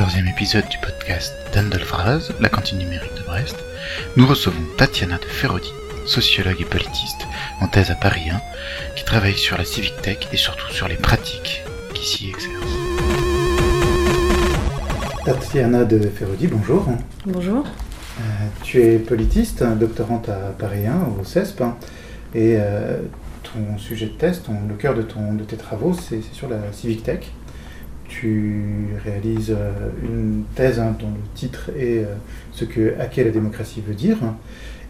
quatorzième épisode du podcast d'Andelfraz, la cantine numérique de Brest, nous recevons Tatiana de Ferrodi, sociologue et politiste en thèse à Paris 1, qui travaille sur la civic tech et surtout sur les pratiques qui s'y exercent. Tatiana de Ferrodi, bonjour. Bonjour. Euh, tu es politiste, doctorante à Paris 1 au CESP, et euh, ton sujet de thèse, ton- le cœur de, ton, de tes travaux, c'est c'est sur la civic tech. Tu réalises euh, une thèse hein, dont le titre est euh, ce que hacker la démocratie veut dire,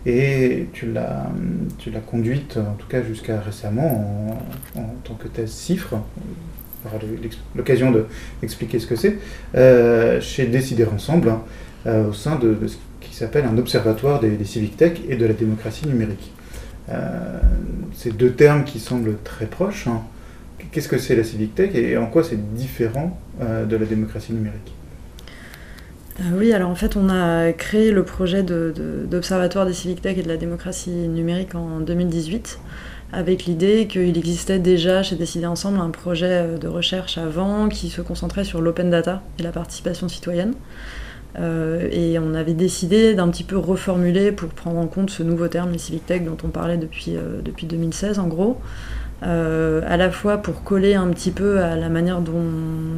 et tu l'as tu l'as conduite, en tout cas jusqu'à récemment, en, tant que thèse CIFRE. On aura l'occasion de- d'expliquer ce que c'est, euh, chez Décider Ensemble, hein, au sein de, ce qui s'appelle un observatoire des, des civic tech et de la démocratie numérique. C'est deux termes qui semblent très proches. hein. Qu'est-ce que c'est la civic tech et en quoi c'est différent euh, de la démocratie numérique? Euh, oui, alors en fait, on a créé le projet d'Observatoire des civic tech et de la démocratie numérique en 2018, avec l'idée qu'il existait déjà chez Décider Ensemble un projet euh, de recherche avant qui se concentrait sur l'open data et la participation citoyenne. Euh, et on avait décidé d'un petit peu reformuler pour prendre en compte ce nouveau terme, les civic tech, dont on parlait depuis, depuis 2016 en gros. Euh, à la fois pour coller un petit peu à la manière dont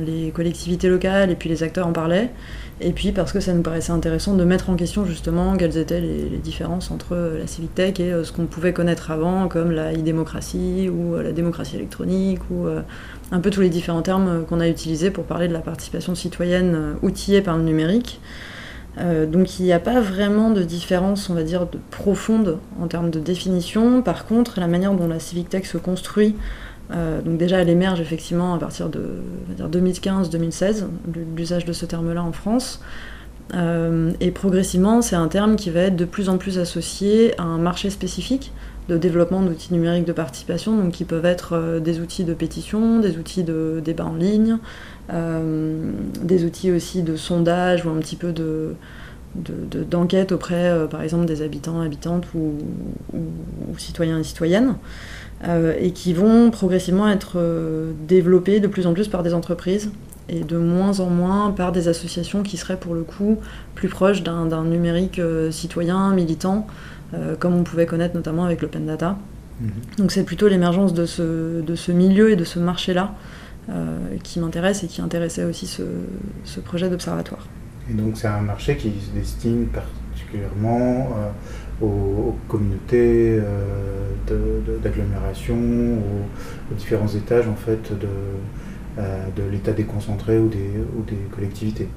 les collectivités locales et puis les acteurs en parlaient, et puis parce que ça nous paraissait intéressant de mettre en question justement quelles étaient les, différences entre euh, la civic tech et euh, ce qu'on pouvait connaître avant, comme la e-démocratie ou euh, la démocratie électronique, ou un peu tous les différents termes qu'on a utilisés pour parler de la participation citoyenne outillée par le numérique. Euh, donc il n'y a pas vraiment de différence, on va dire, de profonde en termes de définition. Par contre, la manière dont la civic tech se construit, euh, donc déjà elle émerge effectivement à partir de on va dire 2015-2016, l'usage de ce terme-là en France. Euh, et progressivement, c'est un terme qui va être de plus en plus associé à un marché spécifique de développement d'outils numériques de participation, donc qui peuvent être des outils de pétition, des outils de débat en ligne, des outils aussi de sondage ou un petit peu de de- de- d'enquête auprès, euh, par exemple, des habitants, habitantes ou, ou- ou citoyens et citoyennes, euh, et qui vont progressivement être euh, développés de plus en plus par des entreprises et de moins en moins par des associations qui seraient pour le coup plus proches d'un numérique euh, citoyen, militant, euh, comme on pouvait connaître notamment avec l'open data. Donc c'est plutôt l'émergence de ce, de ce milieu et de ce marché-là euh, qui m'intéresse et qui intéressait aussi ce, ce projet d'observatoire. Et donc c'est un marché qui se destine particulièrement euh, aux, aux communautés euh, d'agglomération, aux, aux différents étages en fait de, euh, de l'État déconcentré ou des, ou des collectivités.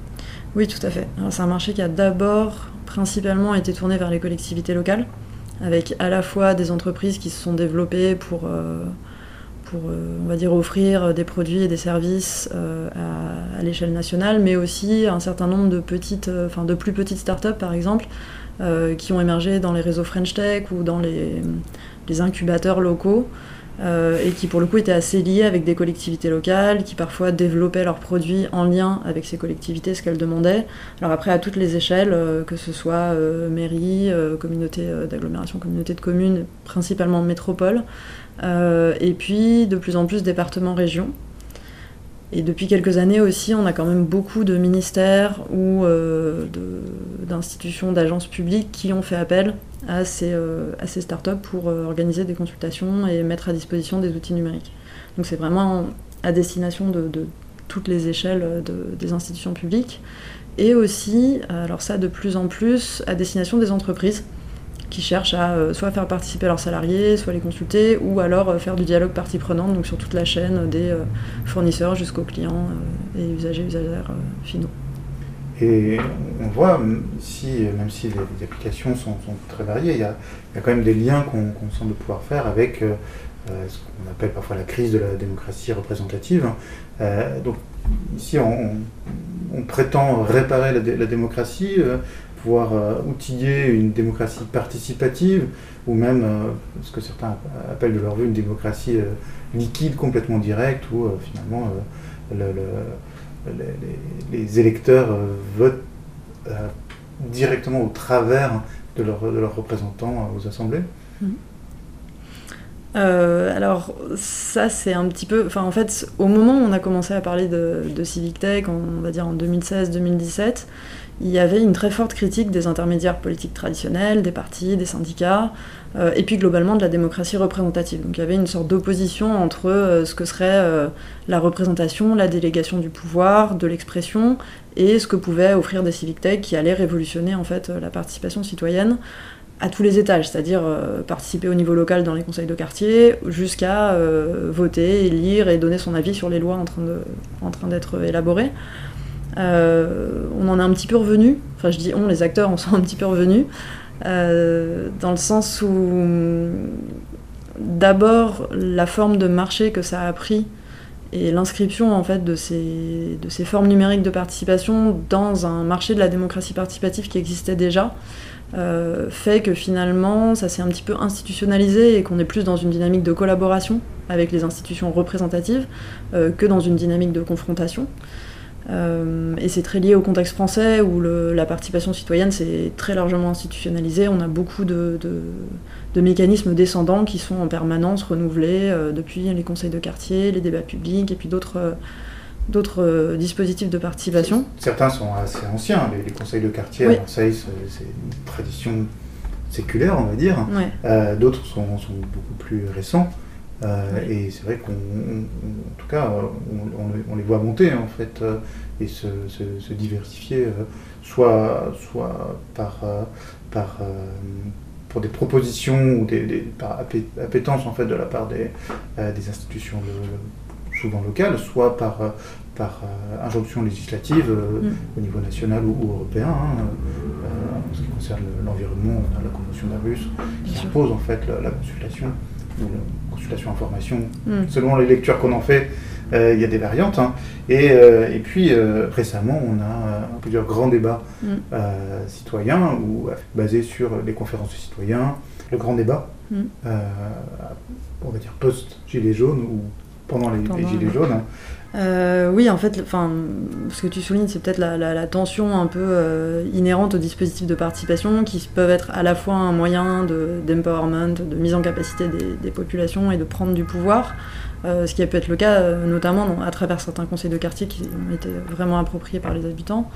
Oui, tout à fait. C'est un marché qui a d'abord principalement été tourné vers les collectivités locales, avec à la fois des entreprises qui se sont développées pour, euh, pour euh, on va dire, offrir des produits et des services euh, à, l'échelle nationale, mais aussi un certain nombre de petites, euh, enfin de plus petites startups par exemple, qui ont émergé dans les réseaux French Tech ou dans les, incubateurs locaux. et qui pour le coup étaient assez liés avec des collectivités locales, qui parfois développaient leurs produits en lien avec ces collectivités, ce qu'elles demandaient. Alors après, à toutes les échelles, que ce soit mairie, communauté d'agglomération, communauté de communes, principalement métropole, et puis de plus en plus départements, régions. Et depuis quelques années aussi, on a quand même beaucoup de ministères ou euh, d'institutions, d'agences publiques qui ont fait appel à ces, euh, startups pour euh, organiser des consultations et mettre à disposition des outils numériques. Donc c'est vraiment à destination de, toutes les échelles de- des institutions publiques et aussi, alors ça de plus en plus, à destination des entreprises qui cherchent à euh, soit faire participer leurs salariés, soit les consulter, ou alors euh, faire du dialogue partie prenante, donc sur toute la chaîne des euh, fournisseurs jusqu'aux clients et usagers, usagères finaux. Et on voit ici, même si les, applications sont, très variées, il y a, quand même des liens qu'on qu'on semble pouvoir faire avec ce qu'on appelle parfois la crise de la démocratie représentative. Donc ici, on, prétend réparer la, dé- la démocratie, pouvoir euh, outiller une démocratie participative, ou même euh, ce que certains appellent de leur vue une démocratie euh, liquide, complètement directe, où finalement le- le- les, électeurs votent directement au travers de, leur- de leurs représentants aux assemblées. alors ça c'est un petit peu, enfin en fait au moment où on a commencé à parler de, de Civic Tech, on va dire en 2016-2017, il y avait une très forte critique des intermédiaires politiques traditionnels, des partis, des syndicats, euh, et puis globalement de la démocratie représentative. Donc il y avait une sorte d'opposition entre euh, ce que serait euh, la représentation, la délégation du pouvoir, de l'expression, et ce que pouvaient offrir des civic tech qui allaient révolutionner en fait la participation citoyenne à tous les étages, c'est-à-dire participer au niveau local dans les conseils de quartier, jusqu'à voter, lire et donner son avis sur les lois en train, de, en train d'être élaborées. Euh, on en est un petit peu revenu, enfin je dis on, les acteurs en sont un petit peu revenus, euh, dans le sens où d'abord la forme de marché que ça a pris et l'inscription en fait de ces, formes numériques de participation dans un marché de la démocratie participative qui existait déjà euh, fait que finalement ça s'est un petit peu institutionnalisé et qu'on est plus dans une dynamique de collaboration avec les institutions représentatives que dans une dynamique de confrontation. Euh, et c'est très lié au contexte français où la participation citoyenne c'est très largement institutionnalisé. On a beaucoup de, mécanismes descendants qui sont en permanence renouvelés euh, depuis les conseils de quartier, les débats publics et puis d'autres euh, dispositifs de participation. Certains sont assez anciens, les, conseils de quartier à Marseille, c'est une tradition séculaire, on va dire. d'autres sont, beaucoup plus récents. Euh, et c'est vrai qu'en tout cas, on, les voit monter en fait euh, et se, diversifier, euh, soit, soit par, par pour des propositions ou des, par appétence en fait de la part des, des institutions souvent locales, soit par, par injonction législative mm. au niveau national ou, européen. Hein, en ce qui concerne l'environnement, on a la Convention d'Arus qui impose en fait la consultation consultation information, hmm. selon les lectures qu'on en fait, euh, il y a des variantes. Hein. Et, euh, et, puis euh, récemment, on a plusieurs grands débats hmm. citoyens ou basés sur les conférences de citoyens, le grand débat, hmm. on va dire post-Gilets jaunes ou pendant les, Gilets jaunes. Hein. Euh, oui, en fait, enfin, ce que tu soulignes, c'est peut-être la, tension un peu euh, inhérente aux dispositifs de participation qui peuvent être à la fois un moyen d'empowerment, de, mise en capacité des, populations et de prendre du pouvoir, euh, ce qui a pu être le cas notamment à travers certains conseils de quartier qui ont été vraiment appropriés par les habitants,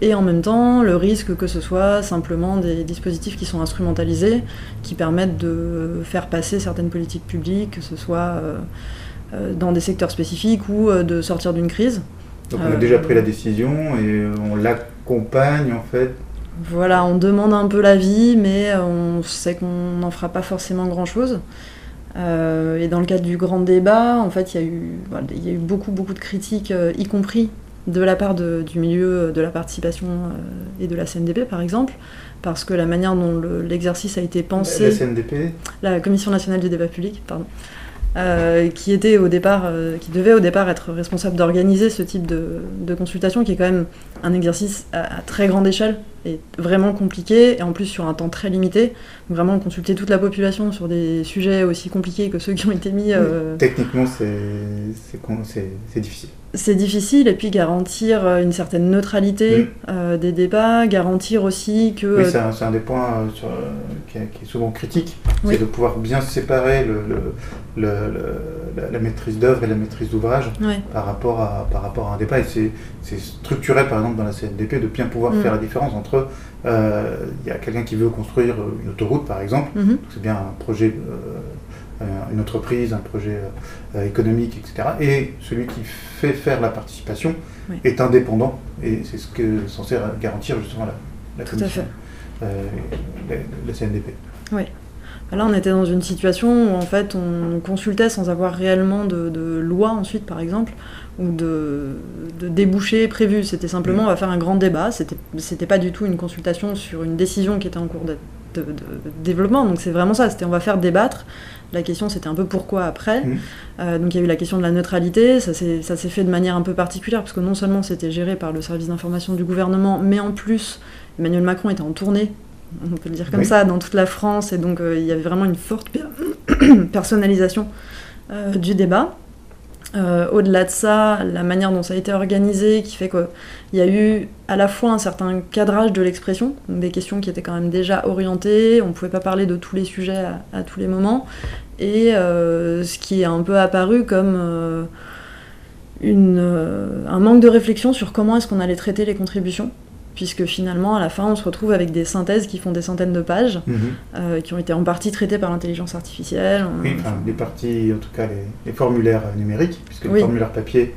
et en même temps le risque que ce soit simplement des dispositifs qui sont instrumentalisés, qui permettent de faire passer certaines politiques publiques, que ce soit euh, dans des secteurs spécifiques ou euh, de sortir d'une crise. Donc on a déjà pris la décision et on l'accompagne en fait voilà, on demande un peu l'avis, mais on sait qu'on n'en fera pas forcément grand-chose. Euh, et dans le cadre du grand débat, en fait, il y, a eu, il y a eu beaucoup, beaucoup de critiques, y compris de la part du milieu de la participation et de la CNDP, par exemple, parce que la manière dont l'exercice a été pensé... La CNDP La Commission nationale du débat public, pardon. Euh, euh, qui devait au départ être responsable d'organiser ce type de, consultation, qui est quand même un exercice à, très grande échelle et vraiment compliqué, et en plus sur un temps très limité. Donc vraiment consulter toute la population sur des sujets aussi compliqués que ceux qui ont été mis. Euh, techniquement, c'est difficile c'est difficile, et puis garantir euh, une certaine neutralité euh, des débats, garantir aussi que... Oui, c'est un, des points qui, est, souvent critique, c'est de pouvoir bien séparer le, la, maîtrise d'œuvre et la maîtrise d'ouvrage par, rapport à, par rapport à un débat. Et c'est structuré, par exemple, dans la CNDP, de bien pouvoir mm. faire la différence entre... Il y a quelqu'un qui veut construire une autoroute, par exemple, mm-hmm. c'est bien un projet euh, une entreprise, un projet euh, économique, etc. Et celui qui fait faire la participation est indépendant, et c'est ce que est censé garantir justement la, la. Euh, la, CNDP. Oui. Là, on était dans une situation où en fait on consultait sans avoir réellement de, loi ensuite, par exemple, ou de, de débouchés prévus. C'était simplement mm. on va faire un grand débat. C'était, c'était pas du tout une consultation sur une décision qui était en cours de, de développement. Donc c'est vraiment ça. C'était on va faire débattre la question, c'était un peu pourquoi après. Mmh. Euh, donc il y a eu la question de la neutralité. Ça s'est fait de manière un peu particulière, parce que non seulement c'était géré par le service d'information du gouvernement, mais en plus, Emmanuel Macron était en tournée, on peut le dire comme ça, dans toute la France. Et donc euh, il y avait vraiment une forte personnalisation euh, du débat. Euh, au-delà de ça, la manière dont ça a été organisé, qui fait qu'il y a eu à la fois un certain cadrage de l'expression, des questions qui étaient quand même déjà orientées, on ne pouvait pas parler de tous les sujets à, tous les moments, et ce qui est un peu apparu comme une, un manque de réflexion sur comment est-ce qu'on allait traiter les contributions puisque finalement, à la fin, on se retrouve avec des synthèses qui font des centaines de pages, mhm. qui ont été en partie traitées par l'intelligence artificielle. Oui, enfin, les parties, en tout cas les, formulaires numériques, puisque les formulaires papier,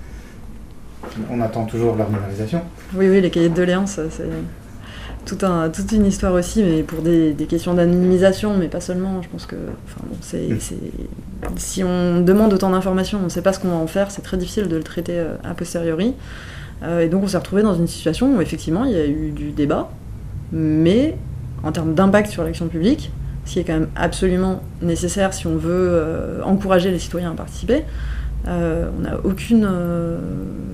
on attend toujours leur numérisation. Oui, oui, les cahiers de doléances, c'est tout un, toute une histoire aussi, mais pour des, questions d'anonymisation, mais pas seulement. Je pense que enfin, bon, mm. si on demande autant d'informations, on ne sait pas ce qu'on va en faire, c'est très difficile de le traiter euh, a posteriori. Euh, et donc on s'est retrouvé dans une situation où effectivement il y a eu du débat, mais en termes d'impact sur l'action publique, ce qui est quand même absolument nécessaire si on veut euh, encourager les citoyens à participer, euh, on n'a aucune.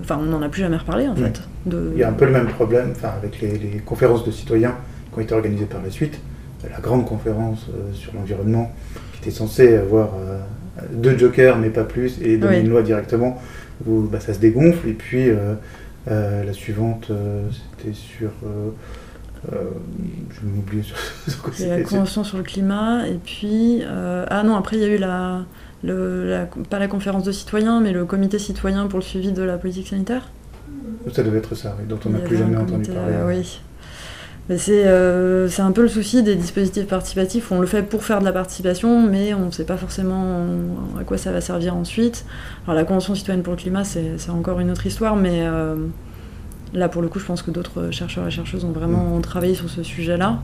Enfin, on n'en a plus jamais reparlé en fait. Il y a un peu le même problème avec les, conférences de citoyens qui ont été organisées par la suite. La grande conférence sur l'environnement qui était censée avoir deux jokers mais pas plus et donner une loi directement où bah, ça se dégonfle. Et puis la suivante, c'était sur. je vais m'oublier sur, sur quoi c'était. La convention sur le climat, et puis. ah non, après il y a eu la pas la conférence de citoyens, mais le comité citoyen pour le suivi de la politique sanitaire. Ça devait être ça, dont on n'a plus jamais entendu parler. Euh, oui. Mais euh, c'est un peu le souci des dispositifs participatifs. On le fait pour faire de la participation, mais on ne sait pas forcément à quoi ça va servir ensuite. Alors la Convention citoyenne pour le climat, c'est encore une autre histoire, mais euh, là, pour le coup, je pense que d'autres chercheurs et chercheuses ont vraiment mm. travaillé sur ce sujet-là.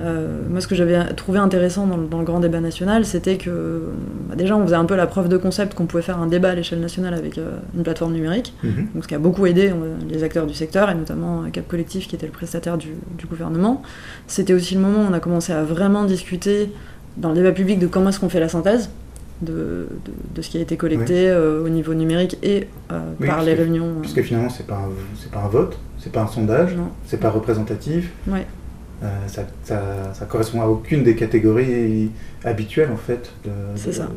Euh, moi, ce que j'avais trouvé intéressant dans, le grand débat national, c'était que bah, déjà, on faisait un peu la preuve de concept qu'on pouvait faire un débat à l'échelle nationale avec euh, une plateforme numérique, mhm. donc, ce qui a beaucoup aidé les acteurs du secteur, et notamment Cap Collectif, qui était le prestataire du, gouvernement. C'était aussi le moment où on a commencé à vraiment discuter dans le débat public de comment est-ce qu'on fait la synthèse. De, de, ce qui a été collecté euh, au niveau numérique et par les réunions. Puisque finalement, c'est pas, pas un vote, c'est pas un sondage, c'est pas représentatif. Ouais. Euh, ça, ça, correspond à aucune des catégories habituelles en fait. C'est ça.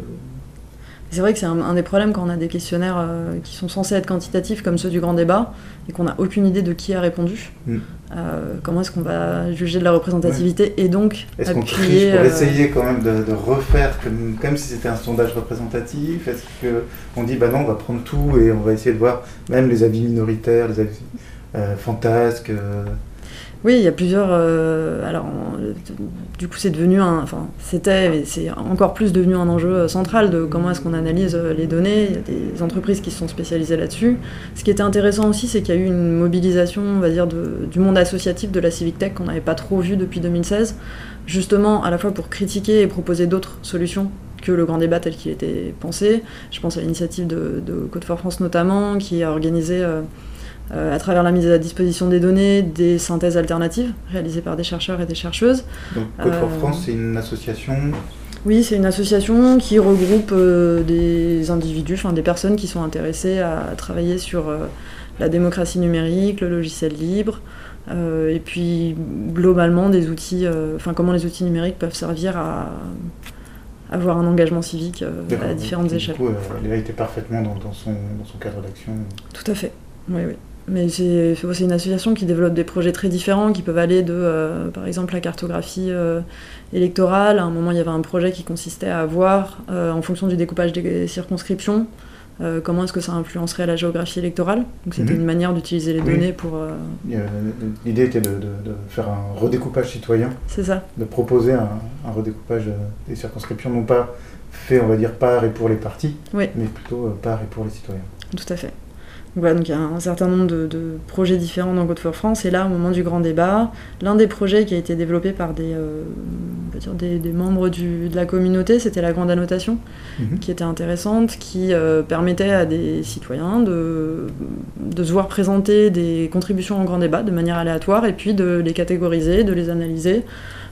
C'est vrai que c'est un, des problèmes quand on a des questionnaires euh, qui sont censés être quantitatifs comme ceux du grand débat et qu'on n'a aucune idée de qui a répondu. Mm. Euh, comment est-ce qu'on va juger de la représentativité et donc Est-ce qu'on triche pour essayer quand même de, refaire comme, si c'était un sondage représentatif? Est-ce qu'on dit bah non on va prendre tout et on va essayer de voir même les avis minoritaires, les avis fantasques oui, il y a plusieurs. Euh, alors, du coup, c'est devenu un. Enfin, c'était, c'est encore plus devenu un enjeu central de comment est-ce qu'on analyse euh, les données. Il y a des entreprises qui se sont spécialisées là-dessus. Ce qui était intéressant aussi, c'est qu'il y a eu une mobilisation, on va dire, du monde associatif de la Civic Tech qu'on n'avait pas trop vu depuis 2016, justement à la fois pour critiquer et proposer d'autres solutions que le grand débat tel qu'il était pensé. Je pense à l'initiative de, Code for France notamment, qui a organisé. Euh, euh, à travers la mise à disposition des données, des synthèses alternatives réalisées par des chercheurs et des chercheuses. Donc Code for euh, France, c'est une association Oui, c'est une association qui regroupe euh, des individus, enfin des personnes qui sont intéressées à travailler sur la démocratie numérique, le logiciel libre, et puis globalement des outils, enfin comment les outils numériques peuvent servir à avoir un engagement civique à différentes échelles. Du coup, elle a été parfaitement dans, son, dans son cadre d'action. Tout à fait. Oui, oui. Mais c'est une association qui développe des projets très différents, qui peuvent aller de, euh, par exemple, la cartographie euh, électorale. À un moment, il y avait un projet qui consistait à voir, euh, en fonction du découpage des circonscriptions, comment est-ce que ça influencerait la géographie électorale. Donc c'était mhm. une manière d'utiliser les données pour... L'idée était de, faire un redécoupage citoyen. C'est ça. De proposer un, un, redécoupage des circonscriptions, non pas fait, on va dire, par et pour les partis, mais plutôt par et pour les citoyens. Tout à fait. Voilà, donc il y a un certain nombre de, projets différents dans Code for France. Et là, au moment du grand débat, l'un des projets qui a été développé par des, euh, des, membres de la communauté, c'était la grande annotation, mhm. qui était intéressante, qui euh, permettait à des citoyens de, de se voir présenter des contributions en grand débat de manière aléatoire et puis de les catégoriser, de les analyser.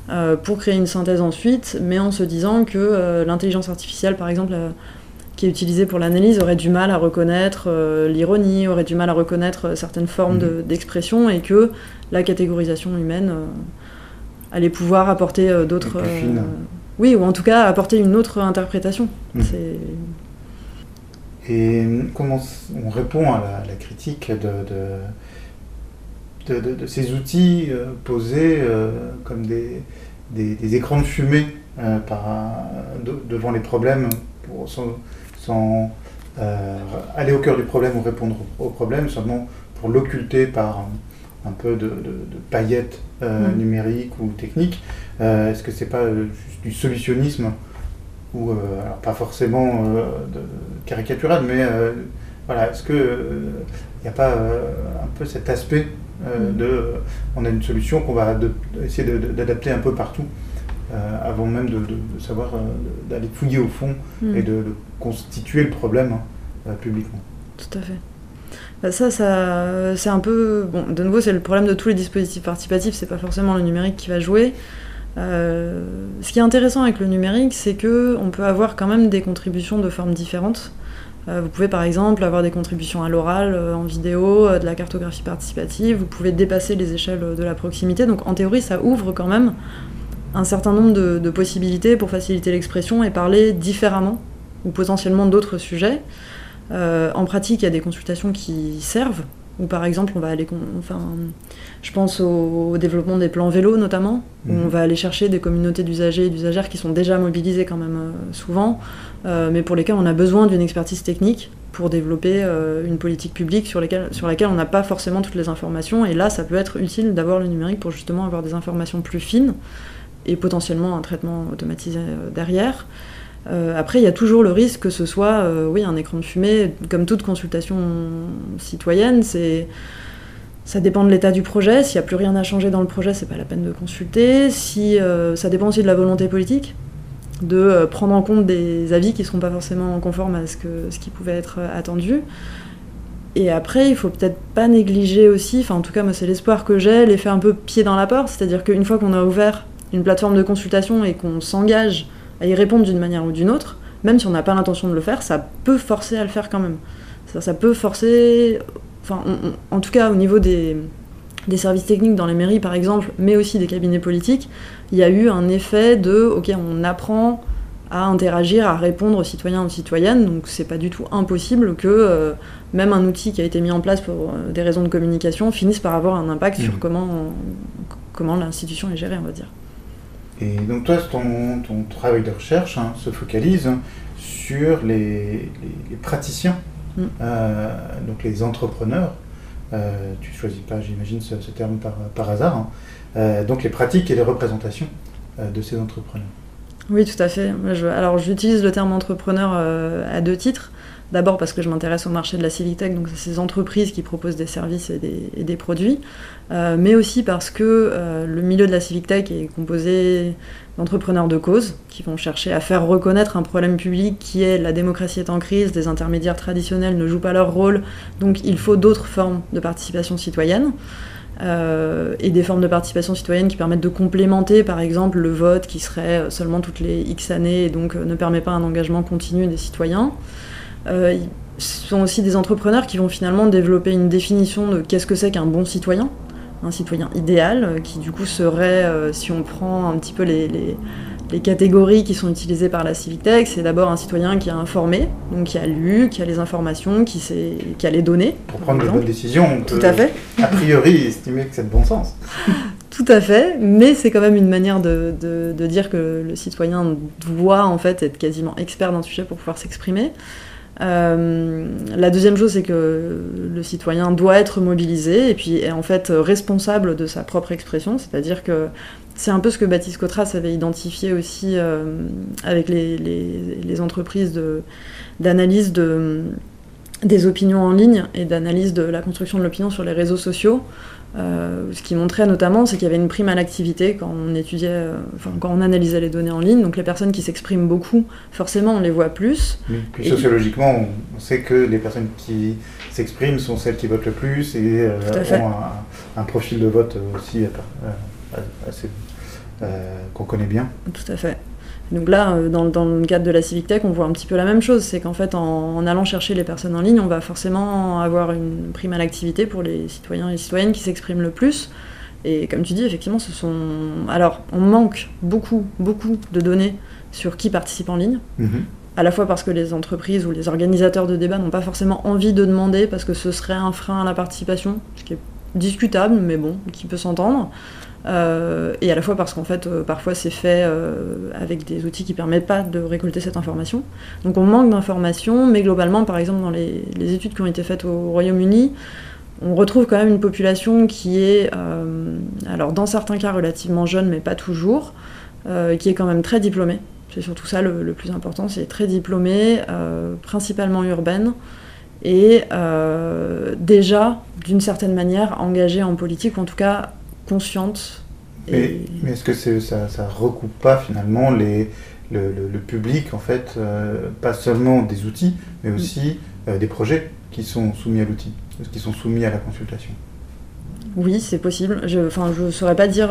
Euh, pour créer une synthèse ensuite, mais en se disant que l'intelligence artificielle, par exemple, qui est utilisé pour l'analyse aurait du mal à reconnaître euh, l'ironie, aurait du mal à reconnaître euh, certaines formes mhm. d'expression et que la catégorisation humaine euh, allait pouvoir apporter d'autres... oui, ou en tout cas apporter une autre interprétation. Mhm. Et comment on répond à la, critique de, de, de, ces outils posés comme des, des, écrans de fumée devant les problèmes sans, aller au cœur du problème ou répondre au, problème, seulement pour l'occulter par un, peu de, paillettes mm. numériques ou techniques. Est-ce que c'est pas juste du solutionnisme ou pas forcément caricatural, mais voilà, est-ce qu'il n'y a pas un peu cet aspect euh, mm. de, on a une solution qu'on va essayer d'adapter un peu partout, euh, avant même de, savoir euh, d'aller fouiller au fond mm. et de, constituer le problème hein, publiquement. Tout à fait. Bah, ça, ça c'est un peu. Bon, de nouveau, c'est le problème de tous les dispositifs participatifs, c'est pas forcément le numérique qui va jouer. ce qui est intéressant avec le numérique, c'est qu'on peut avoir quand même des contributions de formes différentes. Euh, vous pouvez par exemple avoir des contributions à l'oral, euh, en vidéo, euh, de la cartographie participative, vous pouvez dépasser les échelles de la proximité. Donc en théorie, ça ouvre quand même un certain nombre de, possibilités pour faciliter l'expression et parler différemment ou potentiellement d'autres sujets. en pratique, il y a des consultations qui servent ou par exemple, on va aller, enfin, je pense au, développement des plans vélo notamment, où on mhm. va aller chercher des communautés d'usagers et d'usagères qui sont déjà mobilisées quand même euh, souvent, euh, mais pour lesquels on a besoin d'une expertise technique pour développer euh, une politique publique sur, sur laquelle on n'a pas forcément toutes les informations. Et là, ça peut être utile d'avoir le numérique pour justement avoir des informations plus fines et potentiellement un traitement automatisé derrière. Euh, après, il y a toujours le risque que ce soit, euh, oui, un écran de fumée, comme toute consultation citoyenne, ça dépend de l'état du projet. S'il n'y a plus rien à changer dans le projet, c'est pas la peine de consulter. Si euh, ça dépend aussi de la volonté politique, de prendre en compte des avis qui ne seront pas forcément conformes à ce, que, ce qui pouvait être attendu. Et après, il faut peut-être pas négliger aussi, enfin en tout cas moi c'est l'espoir que j'ai, l'effet un peu pied dans la porte, c'est-à-dire qu'une fois qu'on a ouvert une plateforme de consultation et qu'on s'engage à y répondre d'une manière ou d'une autre, même si on n'a pas l'intention de le faire, ça peut forcer à le faire quand même. Ça, ça peut forcer, enfin, en tout cas au niveau des, des, services techniques dans les mairies par exemple, mais aussi des cabinets politiques, il y a eu un effet de, ok, on apprend à interagir, à répondre aux citoyens et aux citoyennes, donc c'est pas du tout impossible que euh, même un outil qui a été mis en place pour euh, des raisons de communication finisse par avoir un impact sur mmh. comment, comment l'institution est gérée, on va dire. Et donc toi, ton, ton travail de recherche hein, se focalise sur les, praticiens, mm. euh, donc les entrepreneurs. Euh, tu choisis pas, j'imagine, ce, terme par, hasard. Hein. Euh, donc les pratiques et les représentations de ces entrepreneurs. Oui, tout à fait. alors j'utilise le terme entrepreneur à deux titres. D'abord parce que je m'intéresse au marché de la civic tech, donc ces entreprises qui proposent des services et des, produits, euh, mais aussi parce que euh, le milieu de la civic tech est composé d'entrepreneurs de cause qui vont chercher à faire reconnaître un problème public qui est la démocratie est en crise, des intermédiaires traditionnels ne jouent pas leur rôle, donc il faut d'autres formes de participation citoyenne. Euh, et des formes de participation citoyenne qui permettent de complémenter par exemple le vote qui serait seulement toutes les X années et donc ne permet pas un engagement continu des citoyens. Euh, ce sont aussi des entrepreneurs qui vont finalement développer une définition de qu'est-ce que c'est qu'un bon citoyen, un citoyen idéal, euh, qui du coup serait, euh, si on prend un petit peu les, les, catégories qui sont utilisées par la Civitech, c'est d'abord un citoyen qui a informé, donc qui a lu, qui a les informations, qui, sait, qui a les données. Pour prendre de bonnes décisions, on peut Tout à fait. a priori estimer que c'est de bon sens. Tout à fait, mais c'est quand même une manière de, de, de, dire que le citoyen doit en fait être quasiment expert d'un sujet pour pouvoir s'exprimer. Euh, la deuxième chose, c'est que le citoyen doit être mobilisé et puis est en fait responsable de sa propre expression, c'est-à-dire que c'est un peu ce que Baptiste Cotras avait identifié aussi euh, avec les, les, entreprises d'analyse de, des opinions en ligne et d'analyse de la construction de l'opinion sur les réseaux sociaux. Euh, ce qui montrait notamment, c'est qu'il y avait une prime à l'activité quand on étudiait, euh, enfin, quand on analysait les données en ligne. Donc les personnes qui s'expriment beaucoup, forcément, on les voit plus. puis sociologiquement, on sait que les personnes qui s'expriment sont celles qui votent le plus et euh, ont un, profil de vote aussi assez qu'on connaît bien. Tout à fait. Donc là, euh, dans, le cadre de la Civic Tech, on voit un petit peu la même chose. C'est qu'en fait, en, allant chercher les personnes en ligne, on va forcément avoir une prime à l'activité pour les citoyens et les citoyennes qui s'expriment le plus. Et comme tu dis, effectivement, ce sont. Alors, on manque beaucoup, beaucoup de données sur qui participe en ligne. Mhm. À la fois parce que les entreprises ou les organisateurs de débats n'ont pas forcément envie de demander parce que ce serait un frein à la participation, ce qui est discutable, mais bon, qui peut s'entendre. Et à la fois parce qu'en fait, parfois c'est fait avec des outils qui permettent pas de récolter cette information. Donc on manque d'informations, mais globalement, par exemple, dans les, études qui ont été faites au Royaume-Uni, on retrouve quand même une population qui est, alors dans certains cas relativement jeune, mais pas toujours, qui est quand même très diplômée. C'est surtout ça le, plus important, c'est très diplômée, principalement urbaine, et euh, déjà, d'une certaine manière, engagée en politique, ou en tout cas consciente. Mais, est-ce que ça, ça recoupe pas finalement les, le, public, en fait, euh, pas seulement des outils, mais mm. aussi euh, des projets qui sont soumis à l'outil, qui sont soumis à la consultation? Oui, c'est possible. Je ne saurais pas dire,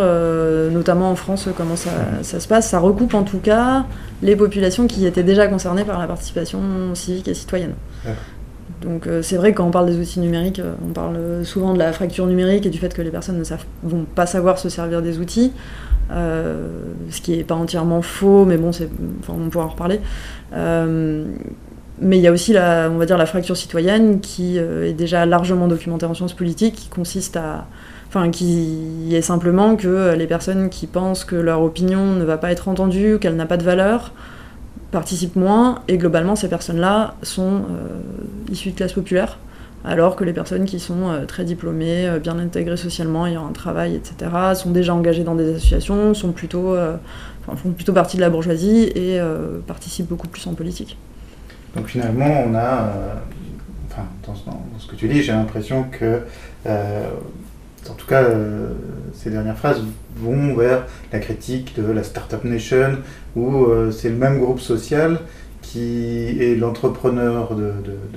notamment en France, comment ça, ça, se passe. Ça recoupe en tout cas les populations qui étaient déjà concernées par la participation civique et citoyenne. Donc euh, c'est vrai que quand on parle des outils numériques, euh, on parle souvent de la fracture numérique et du fait que les personnes ne savent, vont pas savoir se servir des outils, euh, ce qui n'est pas entièrement faux, mais bon, on pourra en reparler. mais il y a aussi la, on va dire, la fracture citoyenne qui est déjà largement documentée en sciences politiques, qui consiste à, enfin, qui est simplement que les personnes qui pensent que leur opinion ne va pas être entendue, qu'elle n'a pas de valeur, participent moins, et globalement, ces personnes-là sont euh, issues de classe populaire, alors que les personnes qui sont euh, très diplômées, euh, bien intégrées socialement, ayant un travail, etc., sont déjà engagées dans des associations, sont plutôt, font plutôt partie de la bourgeoisie et participent beaucoup plus en politique. Donc finalement, on a, enfin, dans, ce que tu dis, j'ai l'impression que en tout cas, euh, ces dernières phrases vont vers la critique de la Startup Nation, où euh, c'est le même groupe social qui est l'entrepreneur de,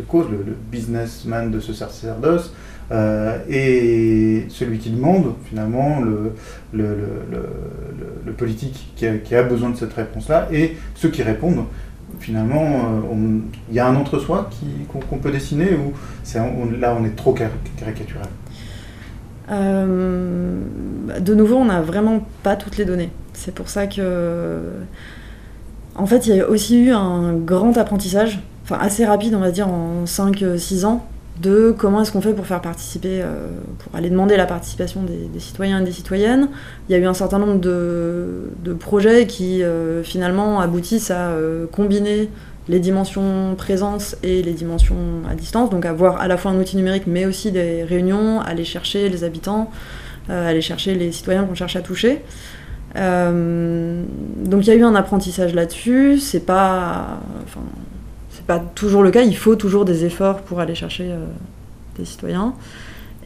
cause, le, businessman de ce sacerdoce, euh, et celui qui demande finalement le, le, politique qui a, besoin de cette réponse-là, et ceux qui répondent finalement, il y a un entre-soi qu'on peut dessiner ou là on est trop caricatural euh, de nouveau, on n'a vraiment pas toutes les données. C'est pour ça que. En fait, il y a aussi eu un grand apprentissage, enfin assez rapide, on va dire, en 5-6 ans, de comment est-ce qu'on fait pour faire participer, euh, pour aller demander la participation des, citoyens et des citoyennes. Il y a eu un certain nombre de, projets qui euh, finalement aboutissent à combiner les dimensions présence et les dimensions à distance, donc avoir à la fois un outil numérique mais aussi des réunions, aller chercher les habitants, euh, aller chercher les citoyens qu'on cherche à toucher. Euh, donc il y a eu un apprentissage là-dessus, c'est pas, c'est pas toujours le cas, il faut toujours des efforts pour aller chercher euh, des citoyens.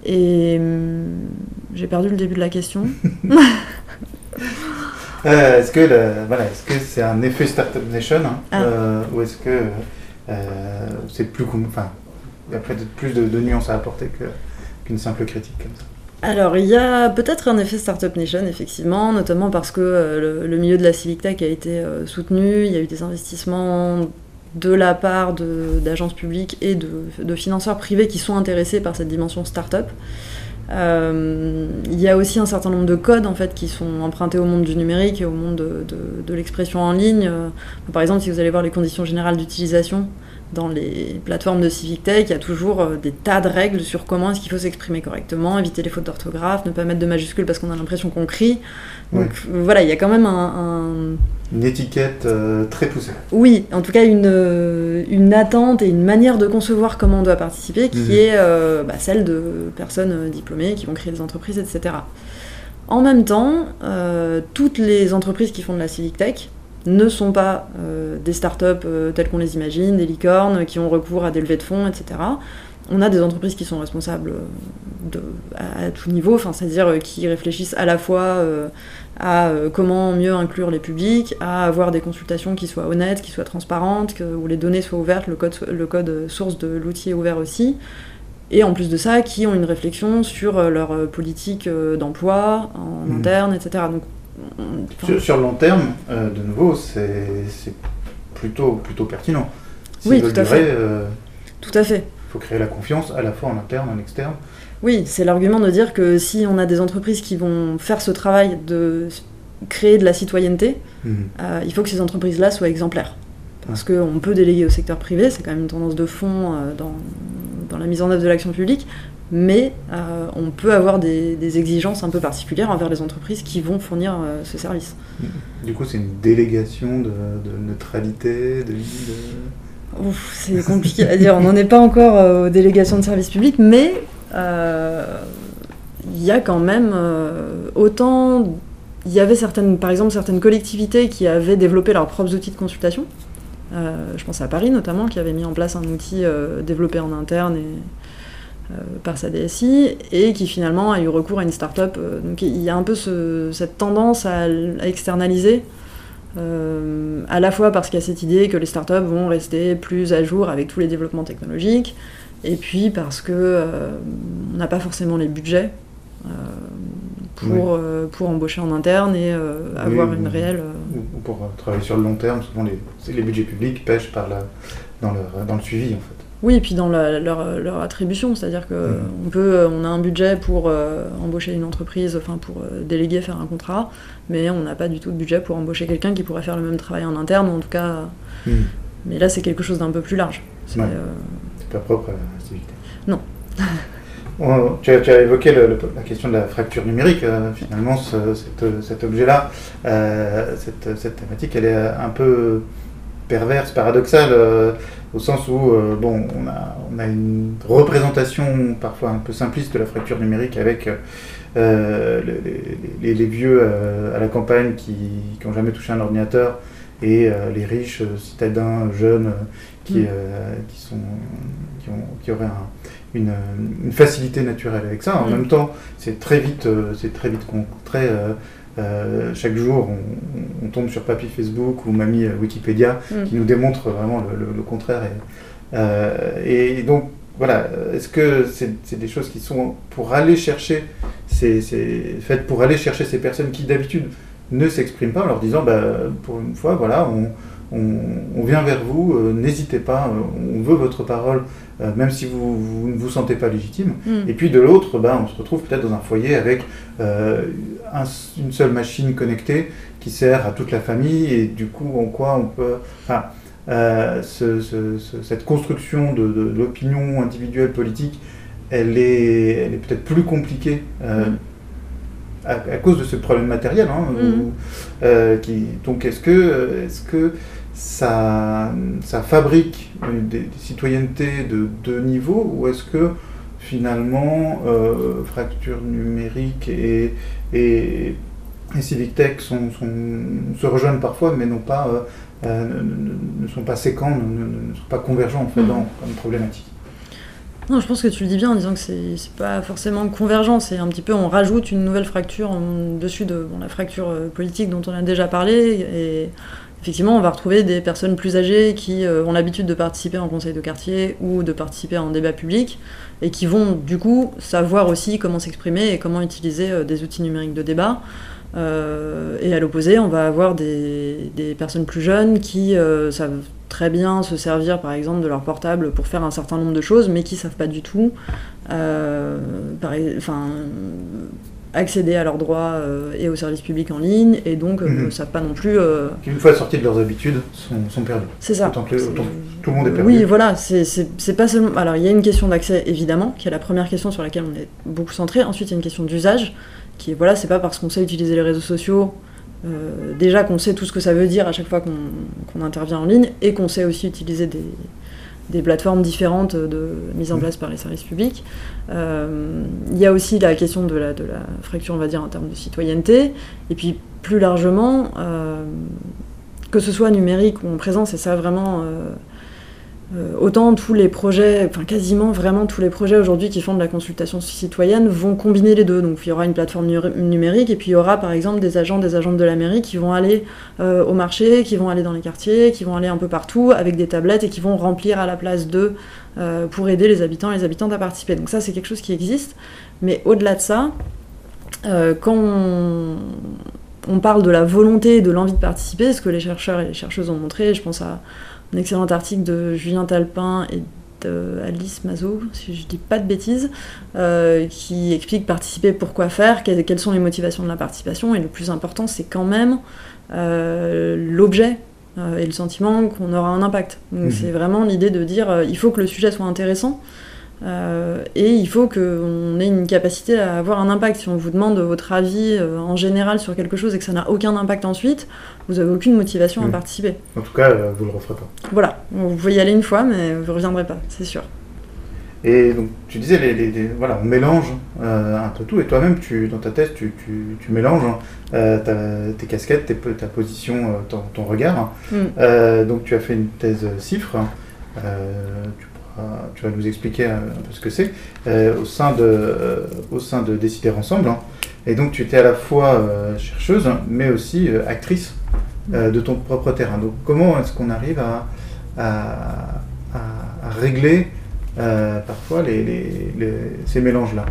Et hum, j'ai perdu le début de la question. Euh, est-ce que voilà, est-ce que c'est un effet Startup Nation hein, ah. euh, ou est-ce que euh, c'est plus enfin il y a peut-être plus de, nuances à apporter qu'une simple critique comme ça? Alors, il y a peut-être un effet Startup Nation, effectivement, notamment parce que le, milieu de la Civic Tech a été soutenu, il y a eu des investissements de la part d'agences publiques et de, de, financeurs privés qui sont intéressés par cette dimension startup. Il y a aussi un certain nombre de codes en fait qui sont empruntés au monde du numérique et au monde de, l'expression en ligne. Euh, par exemple, si vous allez voir les conditions générales d'utilisation dans les plateformes de Civic Tech, il y a toujours euh, des tas de règles sur comment est-ce qu'il faut s'exprimer correctement, éviter les fautes d'orthographe, ne pas mettre de majuscules parce qu'on a l'impression qu'on crie. Donc voilà, il y a quand même un une étiquette euh, très poussée. Oui, en tout cas une, euh, une attente et une manière de concevoir comment on doit participer qui mhm. est euh, bah, celle de personnes diplômées qui vont créer des entreprises, etc. En même temps, toutes les entreprises qui font de la civic tech ne sont pas des startups telles qu'on les imagine, des licornes qui ont recours à des levées de fonds, etc. On a des entreprises qui sont responsables de, à, tout niveau, c'est-à-dire qui réfléchissent à la fois à euh, comment mieux inclure les publics, à avoir des consultations qui soient honnêtes, qui soient transparentes, où les données soient ouvertes, le code, le code source de l'outil est ouvert aussi. Et en plus de ça, qui ont une réflexion sur euh, leur euh, politique d'emploi en hmm. interne, etc. Donc, sur, le long terme, de nouveau, c'est plutôt, plutôt pertinent. oui, tout à fait. tout à fait. Il faut créer la confiance à la fois en interne, en externe. Oui, c'est l'argument de dire que si on a des entreprises qui vont faire ce travail de créer de la citoyenneté, mhm. euh, il faut que ces entreprises-là soient exemplaires. Parce qu'on peut déléguer au secteur privé, c'est quand même une tendance de fond euh, dans, la mise en œuvre de l'action publique, mais on peut avoir des, exigences un peu particulières envers les entreprises qui vont fournir ce service. Du coup, c'est une délégation de, neutralité, de... c'est compliqué à dire. On n'en est pas encore aux délégations de services publics, mais il y a quand même autant il y avait certaines, par exemple certaines collectivités qui avaient développé leurs propres outils de consultation. Euh, je pense à Paris notamment, qui avait mis en place un outil euh, développé en interne et, euh, par sa DSI, et qui finalement a eu recours à une start-up. donc il y a un peu cette tendance à, externaliser, à la fois parce qu'il y a cette idée que les start-up vont rester plus à jour avec tous les développements technologiques, et puis parce que on n'a pas forcément les budgets pour, euh, pour embaucher en interne et euh, avoir une réelle. Euh, ou pour travailler sur le long terme, souvent les, les budgets publics pêchent par la, dans, le, dans le suivi en fait. Oui, et puis dans leur, leur, attribution, c'est-à-dire qu'on mmh. on peut, on a un budget pour embaucher une entreprise, enfin pour déléguer, faire un contrat, mais on n'a pas du tout de budget pour embaucher quelqu'un qui pourrait faire le même travail en interne, en tout cas. Mmh. Mais là, c'est quelque chose d'un peu plus large. C'est pas propre à l'activité. Non. tu, as, évoqué la question de la fracture numérique. Euh, finalement, cet objet-là, euh, cette, thématique, elle est un peu perverse, paradoxale, euh, au sens où bon, on a, une représentation parfois un peu simpliste de la fracture numérique avec les, vieux à la campagne qui n'ont jamais touché un ordinateur et les riches citadins jeunes qui, mm. qui, sont, qui, ont, qui auraient un une, facilité naturelle avec ça. En mm. même temps, c'est très vite, euh, c'est très vite très, euh, euh, chaque jour, on, tombe sur Papy Facebook ou Mamie Wikipédia mm. qui nous démontre vraiment le, contraire. Et, et, donc, voilà, est-ce que c'est des choses qui sont pour aller chercher, c'est faites pour aller chercher ces personnes qui d'habitude ne s'expriment pas en leur disant, bah, pour une fois, voilà, on, on, vient vers vous, n'hésitez pas, on veut votre parole euh, même si vous, ne vous sentez pas légitime. Mm. Et puis de l'autre, ben, on se retrouve peut-être dans un foyer avec euh, une seule machine connectée qui sert à toute la famille, et du coup, en quoi on peut... Enfin, euh, cette construction de, l'opinion individuelle politique, elle est, elle est peut-être plus compliquée. Mm. À, cause de ce problème matériel. Hein, mm. qui, donc est-ce que, est-ce que ça, ça fabrique des, citoyennetés de deux niveaux ou est-ce que finalement euh, fracture numérique et, et, civic tech sont, se rejoignent parfois mais non pas, euh, euh, ne, sont pas séquents, ne, sont pas convergents en fait, mmh. dans, comme problématique? Non, je pense que tu le dis bien en disant que c'est pas forcément convergent, c'est un petit peu on rajoute une nouvelle fracture dessus de la fracture politique dont on a déjà parlé et effectivement, on va retrouver des personnes plus âgées qui euh, ont l'habitude de participer en conseil de quartier ou de participer en débat public et qui vont du coup savoir aussi comment s'exprimer et comment utiliser euh, des outils numériques de débat. Euh, et à l'opposé, on va avoir des, personnes plus jeunes qui savent très bien se servir par exemple de leur portable pour faire un certain nombre de choses, mais qui savent pas du tout enfin, accéder à leurs droits euh, et aux services publics en ligne et donc euh, mhm. ne savent pas non plus. Euh, Une fois sortis de leurs habitudes, sont, sont perdus. C'est ça. Autant que, tout le monde est perdu. Oui, voilà, c'est pas seulement. Alors il y a une question d'accès évidemment, qui est la première question sur laquelle on est beaucoup centré. Ensuite, il y a une question d'usage, qui est voilà, c'est pas parce qu'on sait utiliser les réseaux sociaux. déjà qu'on sait tout ce que ça veut dire à chaque fois qu'on intervient en ligne et qu'on sait aussi utiliser des, des plateformes différentes de mise en place par les services publics. Euh, il y a aussi la question de la, de la, fracture, on va dire, en termes de citoyenneté. Et puis, plus largement, euh, que ce soit numérique ou en présence, et ça vraiment euh, autant tous les projets, enfin quasiment vraiment tous les projets aujourd'hui qui font de la consultation citoyenne vont combiner les deux. Donc il y aura une plateforme numérique et puis il y aura par exemple des agents, des agentes de la mairie qui vont aller euh, au marché, qui vont aller dans les quartiers, qui vont aller un peu partout avec des tablettes et qui vont remplir à la place d'eux euh, pour aider les habitants et les habitantes à participer. Donc ça c'est quelque chose qui existe. Mais au-delà de ça, quand on, on, parle de la volonté et de l'envie de participer, ce que les chercheurs et les chercheuses ont montré, je pense à un excellent article de Julien Talpin et d'Alice Mazot, si je dis pas de bêtises, euh, qui explique participer, pourquoi faire, quelles, sont les motivations de la participation, et le plus important, c'est quand même euh, l'objet euh, et le sentiment qu'on aura un impact. Donc mhm. c'est vraiment l'idée de dire, il faut que le sujet soit intéressant, Euh, et il faut qu'on ait une capacité à avoir un impact. Si on vous demande votre avis euh, en général sur quelque chose et que ça n'a aucun impact ensuite, vous n'avez aucune motivation à Mm. participer. En tout cas, euh, vous le referez pas. Voilà, vous pouvez y aller une fois, mais vous ne reviendrez pas, c'est sûr. Et donc, tu disais, les, les- les- voilà, on mélange un peu tout. Et toi-même, tu, dans ta thèse, tu, tu- tu mélanges hein, tes casquettes, tes, ta position, ton, ton regard. hein. Mm. Donc, tu as fait une thèse CIFRE. hein. Tu, tu vas nous expliquer un, peu ce que c'est euh, au sein de, euh, au sein de Décider Ensemble. hein. Et donc, tu étais à la fois euh, chercheuse, mais aussi euh, actrice euh, de ton propre terrain. Donc, comment est-ce qu'on arrive à, à- à- à régler euh, parfois les, les- les- ces mélanges-là?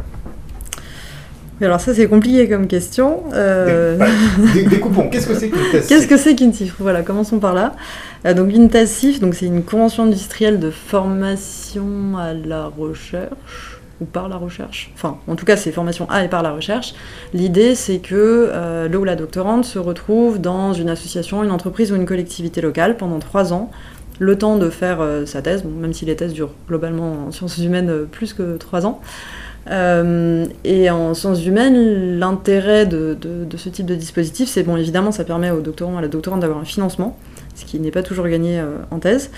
Alors ça c'est compliqué comme question. Euh, bah, dé- Découpons, qu'est-ce que c'est qu'une Qu'est-ce que c'est qu'une Voilà, commençons par là. Euh, donc CIF, donc c'est une convention industrielle de formation à la recherche ou par la recherche. Enfin, en tout cas, c'est formation à et par la recherche. L'idée, c'est que euh, le ou la doctorante se retrouve dans une association, une entreprise ou une collectivité locale pendant trois ans, le temps de faire euh, sa thèse, même si les thèses durent globalement en sciences humaines euh, plus que trois ans. Et en sciences humaines, l'intérêt de, de- de ce type de dispositif, c'est bon, évidemment, ça permet aux doctorants et à la doctorante d'avoir un financement, ce qui n'est pas toujours gagné euh, en thèse,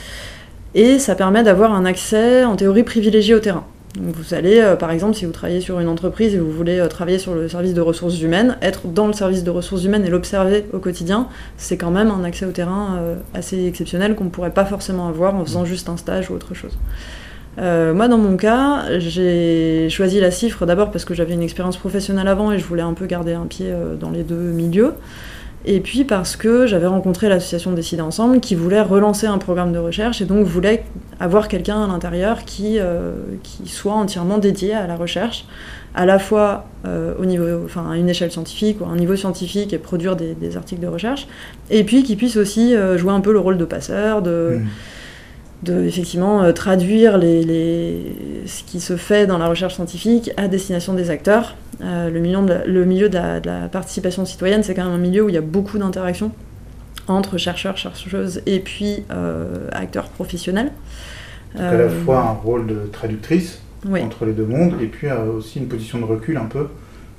et ça permet d'avoir un accès en théorie privilégié au terrain. Donc vous allez, euh, par exemple, si vous travaillez sur une entreprise et vous voulez euh, travailler sur le service de ressources humaines, être dans le service de ressources humaines et l'observer au quotidien, c'est quand même un accès au terrain assez exceptionnel qu'on ne pourrait pas forcément avoir en faisant juste un stage ou autre chose. Moi, dans mon cas, j'ai choisi la cifre d'abord parce que j'avais une expérience professionnelle avant et je voulais un peu garder un pied dans les deux milieux. Et puis parce que j'avais rencontré l'association Décider Ensemble qui voulait relancer un programme de recherche et donc voulait avoir quelqu'un à l'intérieur qui, euh, qui soit entièrement dédié à la recherche, à la fois euh, au niveau, enfin, à une échelle scientifique ou à un niveau scientifique et produire des, des articles de recherche, et puis qui puisse aussi euh, jouer un peu le rôle de passeur, de, Mm. de effectivement euh, traduire les, les- ce qui se fait dans la recherche scientifique à destination des acteurs. Euh, le, milieu de la, le milieu de la, de la participation citoyenne, c'est quand même un milieu où il y a beaucoup d'interactions entre chercheurs, chercheuses et puis euh, acteurs professionnels. Donc, à la fois un rôle de traductrice Euh, oui. entre les deux mondes, et puis euh, aussi une position de recul un peu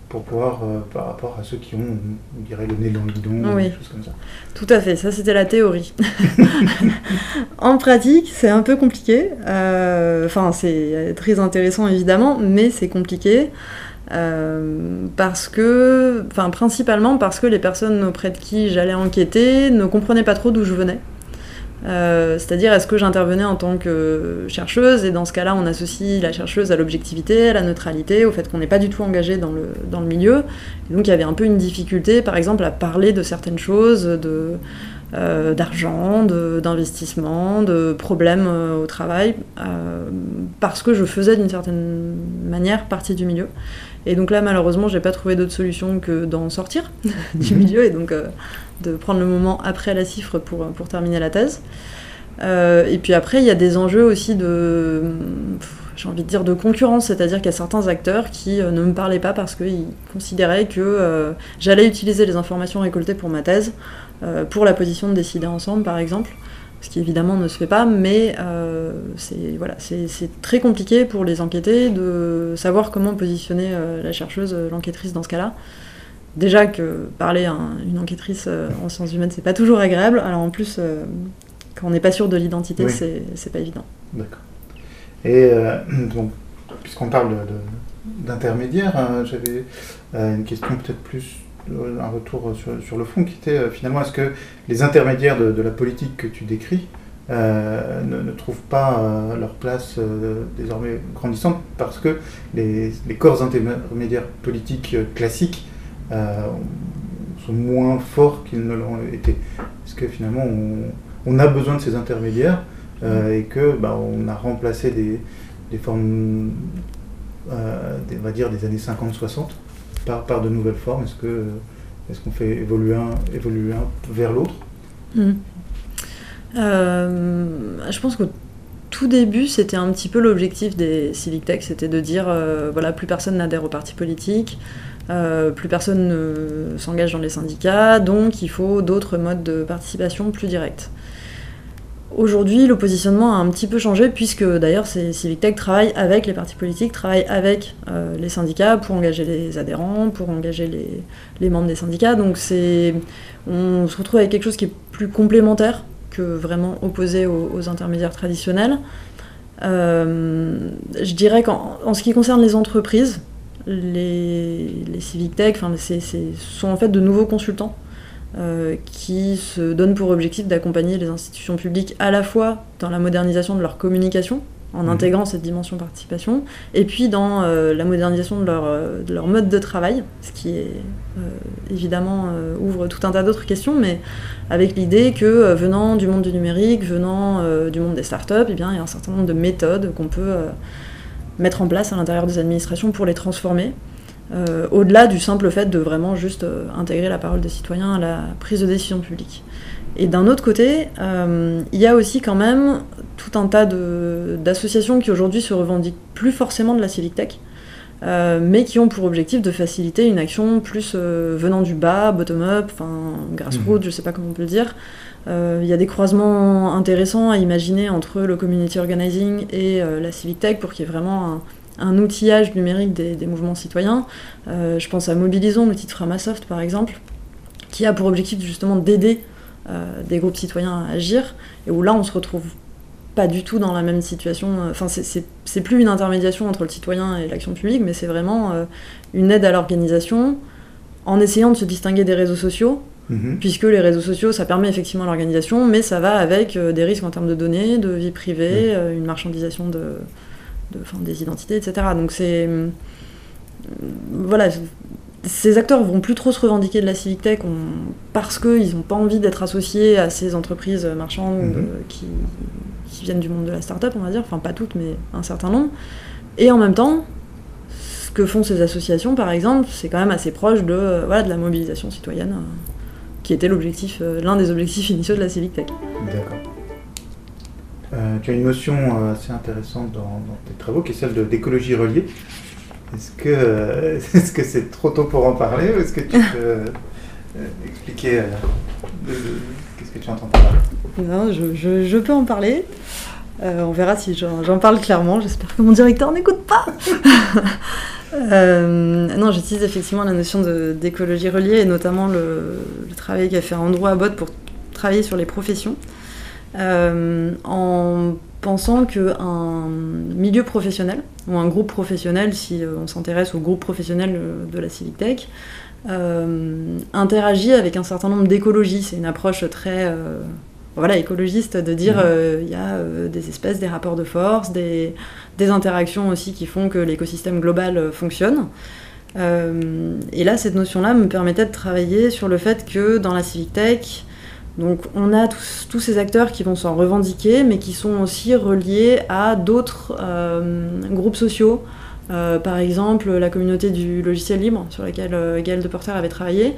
pour pouvoir, euh, par rapport à ceux qui ont, on dirait, le nez dans le guidon, Oui. des choses comme ça. Tout à fait, ça c'était la théorie. en pratique, c'est un peu compliqué. Euh, Enfin, c'est très intéressant évidemment, mais c'est compliqué. Euh, parce que, enfin, principalement parce que les personnes auprès de qui j'allais enquêter ne comprenaient pas trop d'où je venais. Euh, C'est-à-dire, est-ce que j'intervenais en tant que chercheuse? Et dans ce cas-là, on associe la chercheuse à l'objectivité, à la neutralité, au fait qu'on n'est pas du tout engagé dans le, dans le milieu. Donc, il y avait un peu une difficulté, par exemple, à parler de certaines choses, euh, d'argent, d'investissement, de, problèmes au travail, parce que je faisais d'une certaine manière partie du milieu. Et donc là, malheureusement, j'ai pas trouvé d'autre solution que d'en sortir du milieu et donc euh, de prendre le moment après la cifre pour, pour terminer la thèse. Euh, et puis après, il y a des enjeux aussi de, j'ai envie de dire, de concurrence, c'est-à-dire qu'il y a certains acteurs qui euh, ne me parlaient pas parce qu'ils considéraient que euh, j'allais utiliser les informations récoltées pour ma thèse, euh, pour la position de décider ensemble, par exemple, ce qui évidemment ne se fait pas, mais euh, c'est voilà, très compliqué pour les enquêtés de savoir comment positionner euh, la chercheuse, euh, l'enquêtrice dans ce cas-là. Déjà que parler à un- une enquêtrice euh, en sciences humaines, c'est pas toujours agréable. Alors en plus, quand on n'est pas sûr de l'identité, Oui. c'est pas évident. D'accord. Et donc, puisqu'on parle d'intermédiaire, euh, j'avais une question peut-être plus, un retour sur, sur le fond, qui était euh, finalement, est-ce que les intermédiaires de, de la politique que tu décris euh, ne, ne trouvent pas euh, leur place euh, désormais grandissante parce que les, les corps intermédiaires politiques classiques sont moins forts qu'ils ne l'ont été? Est-ce que finalement on, on a besoin de ces intermédiaires euh, et que bah, on a remplacé des, des formes, des- on va dire des années 50-60 par, par de nouvelles formes Est-ce qu'on fait évoluer un, vers l'autre? Mhm. Euh, je pense qu'au tout début, c'était un petit peu l'objectif des Civic Tech, c'était de dire euh, voilà, plus personne n'adhère au parti politique, euh, plus personne ne s'engage dans les syndicats, donc il faut d'autres modes de participation plus directs. Aujourd'hui, le positionnement a un petit peu changé puisque d'ailleurs Civic Tech travaille avec les partis politiques, travaille avec euh, les syndicats pour engager les adhérents, pour engager les, membres des syndicats. Donc on se retrouve avec quelque chose qui est plus complémentaire que vraiment opposé aux, intermédiaires traditionnels. Euh, je dirais qu'en ce qui concerne les entreprises, les, Civic Tech, sont en fait de nouveaux consultants euh, qui se donnent pour objectif d'accompagner les institutions publiques à la fois dans la modernisation de leur communication, en mhm. intégrant cette dimension participation, et puis dans euh, la modernisation de leur, euh, de leur, mode de travail, ce qui est évidemment ouvre tout un tas d'autres questions, mais avec l'idée que venant du monde du numérique, venant du monde des startups, eh bien, il y a un certain nombre de méthodes qu'on peut mettre en place à l'intérieur des administrations pour les transformer. Euh, au-delà du simple fait de vraiment juste euh, intégrer la parole des citoyens à la prise de décision publique. Et d'un autre côté, euh, il y a aussi quand même tout un tas d'associations qui aujourd'hui se revendiquent plus forcément de la civic tech, mais qui ont pour objectif de faciliter une action plus venant du bas, bottom-up, enfin grassroots, mmh. je sais pas comment on peut le dire. Il y a des croisements intéressants à imaginer entre le community organizing et la civic tech pour qu'il y ait vraiment un, un outillage numérique des, mouvements citoyens. Euh, je pense à Mobilisons, le titre Framasoft par exemple, qui a pour objectif justement d'aider euh, des groupes citoyens à agir, et où là on se retrouve pas du tout dans la même situation. Enfin, c'est plus une intermédiation entre le citoyen et l'action publique, mais c'est vraiment euh, une aide à l'organisation en essayant de se distinguer des réseaux sociaux, mhm. puisque les réseaux sociaux, ça permet effectivement l'organisation, mais ça va avec des risques en termes de données, de vie privée, une marchandisation de, des identités, etc. Donc c'est. Euh, voilà, ces acteurs vont plus trop se revendiquer de la civic tech parce qu'ils n'ont pas envie d'être associés à ces entreprises marchandes mhm. euh, qui, viennent du monde de la start-up, on va dire, enfin pas toutes, mais un certain nombre. Et en même temps, ce que font ces associations, par exemple, c'est quand même assez proche de, euh, voilà, de la mobilisation citoyenne, qui était l'objectif, l'un des objectifs initiaux de la civic tech. D'accord. Euh, tu as une notion euh, assez intéressante dans, tes travaux qui est celle d'écologie reliée. Est-ce que euh, est-ce que c'est trop tôt pour en parler ou est-ce que tu peux expliquer qu'est-ce que tu entends par là? Non, je, peux en parler. on verra si j'en parle clairement. J'espère que mon directeur n'écoute pas. non, j'utilise effectivement la notion d'écologie reliée et notamment le, le travail qu'a fait Andrew Abbott pour travailler sur les professions. Euh, en pensant qu'un milieu professionnel, ou un groupe professionnel, si euh, on s'intéresse au groupe professionnel euh, de la Civic Tech, interagit avec un certain nombre d'écologies. C'est une approche très voilà, écologiste de dire mmh. il y a des espèces, des rapports de force, des, des interactions aussi qui font que l'écosystème global fonctionne. et là, cette notion-là me permettait de travailler sur le fait que dans la Civic Tech, donc on a tous, ces acteurs qui vont s'en revendiquer, mais qui sont aussi reliés à d'autres euh, groupes sociaux. Euh, par exemple, la communauté du logiciel libre, sur laquelle euh, Gaël Deporter avait travaillé,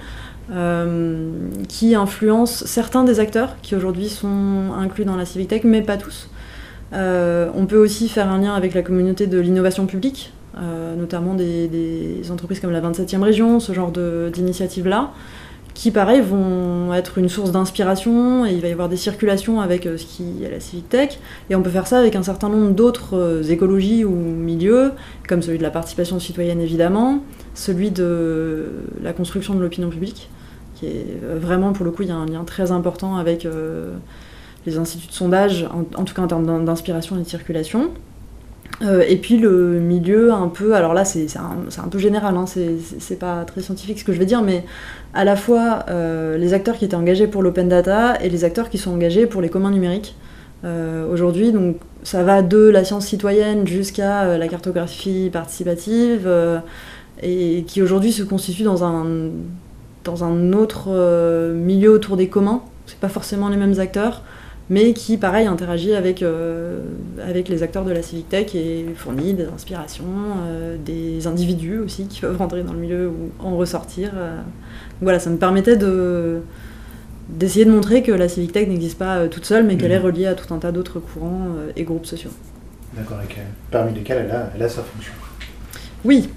qui influence certains des acteurs qui aujourd'hui sont inclus dans la Civic Tech, mais pas tous. on peut aussi faire un lien avec la communauté de l'innovation publique, notamment des, des, entreprises comme la 27e région, ce genre d'initiatives-là qui pareil vont être une source d'inspiration et il va y avoir des circulations avec euh, ce qui est la civic tech et on peut faire ça avec un certain nombre d'autres euh, écologies ou milieux comme celui de la participation citoyenne évidemment celui de la construction de l'opinion publique qui est euh, vraiment pour le coup il y a un lien très important avec les instituts de sondage en, tout cas en termes d'inspiration et de circulation euh, et puis le milieu un peu, alors là c'est un, un, peu général, hein, c'est pas très scientifique ce que je vais dire, mais à la fois euh, les acteurs qui étaient engagés pour l'open data et les acteurs qui sont engagés pour les communs numériques. Euh, aujourd'hui, donc ça va de la science citoyenne jusqu'à la cartographie participative, et qui aujourd'hui se constitue dans un, dans un autre milieu autour des communs. C'est pas forcément les mêmes acteurs mais qui, pareil, interagit avec, euh, avec les acteurs de la civic tech et fournit des inspirations, euh, des individus aussi qui peuvent rentrer dans le milieu ou en ressortir. Euh. Voilà, ça me permettait de d'essayer de montrer que la civic tech n'existe pas toute seule, mais qu'elle est mhm. reliée à tout un tas d'autres courants et groupes sociaux. D'accord, et parmi lesquels elle a, elle a sa fonction. Oui,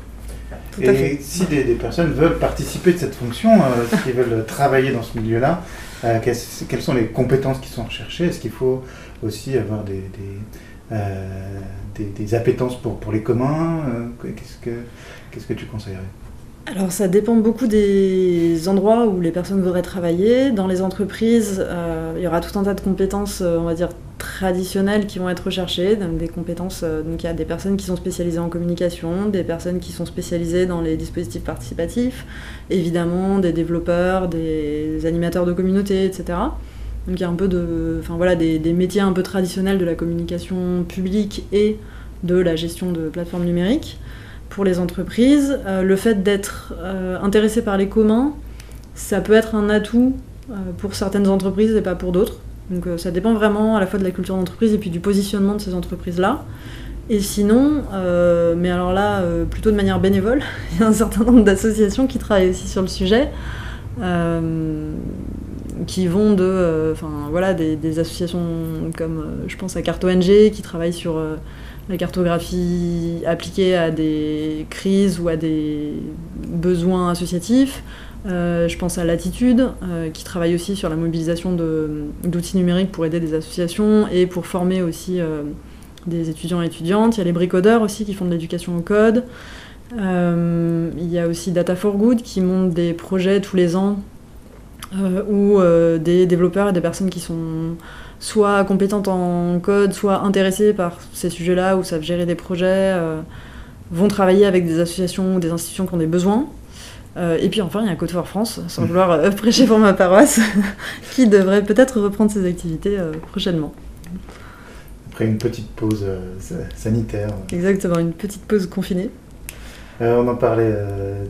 et si des, des, personnes veulent participer de cette fonction, euh, qui veulent travailler dans ce milieu-là, quelles sont les compétences qui sont recherchées? Est-ce qu'il faut aussi avoir des, des, des, appétences pour, pour les communs? Qu'est-ce que Qu'est-ce que tu conseillerais? Alors ça dépend beaucoup des endroits où les personnes voudraient travailler. Dans les entreprises, euh, il y aura tout un tas de compétences, euh, on va dire, traditionnelles qui vont être recherchées. Des compétences, euh, donc il y a des personnes qui sont spécialisées en communication, des personnes qui sont spécialisées dans les dispositifs participatifs, évidemment des développeurs, des animateurs de communauté, etc. Donc il y a un peu de, des, métiers un peu traditionnels de la communication publique et de la gestion de plateformes numériques pour les entreprises. Euh, le fait d'être euh, intéressé par les communs, ça peut être un atout pour certaines entreprises et pas pour d'autres. Donc ça dépend vraiment à la fois de la culture d'entreprise et puis du positionnement de ces entreprises-là. Et sinon, mais alors là, plutôt de manière bénévole, il y a un certain nombre d'associations qui travaillent aussi sur le sujet, qui vont de, enfin voilà, des, des, associations comme, je pense à Carte ONG, qui travaillent sur la cartographie appliquée à des crises ou à des besoins associatifs. Euh, je pense à Latitude, euh, qui travaille aussi sur la mobilisation d'outils numériques pour aider des associations et pour former aussi euh, des étudiants et étudiantes. Il y a les bricodeurs aussi qui font de l'éducation au code. il y a aussi Data for Good qui monte des projets tous les ans où des développeurs et des personnes qui sont soit compétentes en code, soit intéressées par ces sujets-là ou savent gérer des projets, euh, vont travailler avec des associations ou des institutions qui ont des besoins. Euh, et puis enfin, il y a Code for France, sans mmh. vouloir euh, prêcher pour ma paroisse, qui devrait peut-être reprendre ses activités prochainement. Après une petite pause sanitaire. Exactement, une petite pause confinée. on en parlait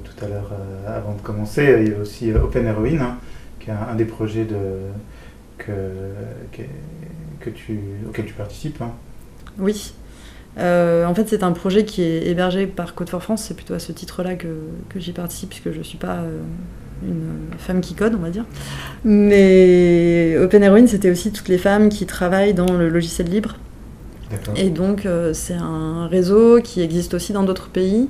tout à l'heure avant de commencer. Il y a aussi Open Heroine, hein, qui est un, des projets de, que, que, tu, auquel tu participes. Hein. Oui. Euh, en fait, c'est un projet qui est hébergé par Code for France. C'est plutôt à ce titre-là que, que j'y participe, puisque je ne suis pas euh, une femme qui code, on va dire. Mais Open Heroine, c'était aussi toutes les femmes qui travaillent dans le logiciel libre. Et donc, euh, c'est un réseau qui existe aussi dans d'autres pays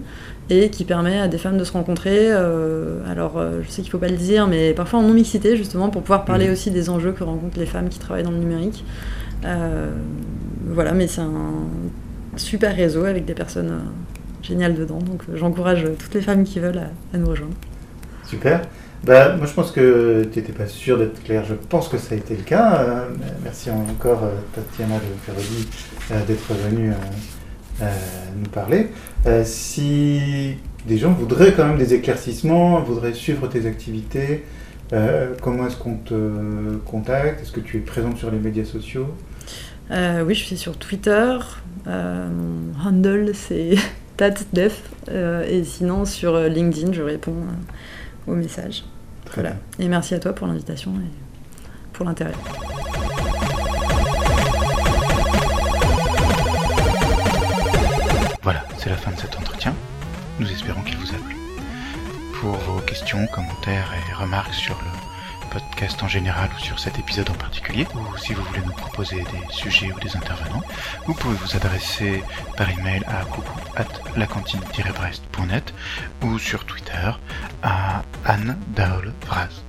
et qui permet à des femmes de se rencontrer. Euh, alors, euh, je sais qu'il ne faut pas le dire, mais parfois en non-mixité, justement, pour pouvoir parler mhm. aussi des enjeux que rencontrent les femmes qui travaillent dans le numérique. Euh, voilà, mais c'est un super réseau avec des personnes géniales dedans. Donc, j'encourage toutes les femmes qui veulent à, nous rejoindre. Super. Bah, moi, je pense que tu n'étais pas sûr d'être clair. Je pense que ça a été le cas. merci encore, Tatiana de Ferrodi, d'être venue nous parler. Euh, si des gens voudraient quand même des éclaircissements, voudraient suivre tes activités, euh, comment est-ce qu'on te contacte? Est-ce que tu es présente sur les médias sociaux? Euh, Oui, je suis sur Twitter. mon handle, c'est tatdef. et sinon, sur LinkedIn, je réponds aux messages. voilà. Et merci à toi pour l'invitation et pour l'intérêt. Voilà, c'est la fin de cet entretien. Nous espérons qu'il vous a plu. Pour vos questions, commentaires et remarques sur le podcast en général ou sur cet épisode en particulier, ou si vous voulez nous proposer des sujets ou des intervenants, vous pouvez vous adresser par email à coucou at lacantine-brest.net ou sur Twitter à Anne Daol Vraz.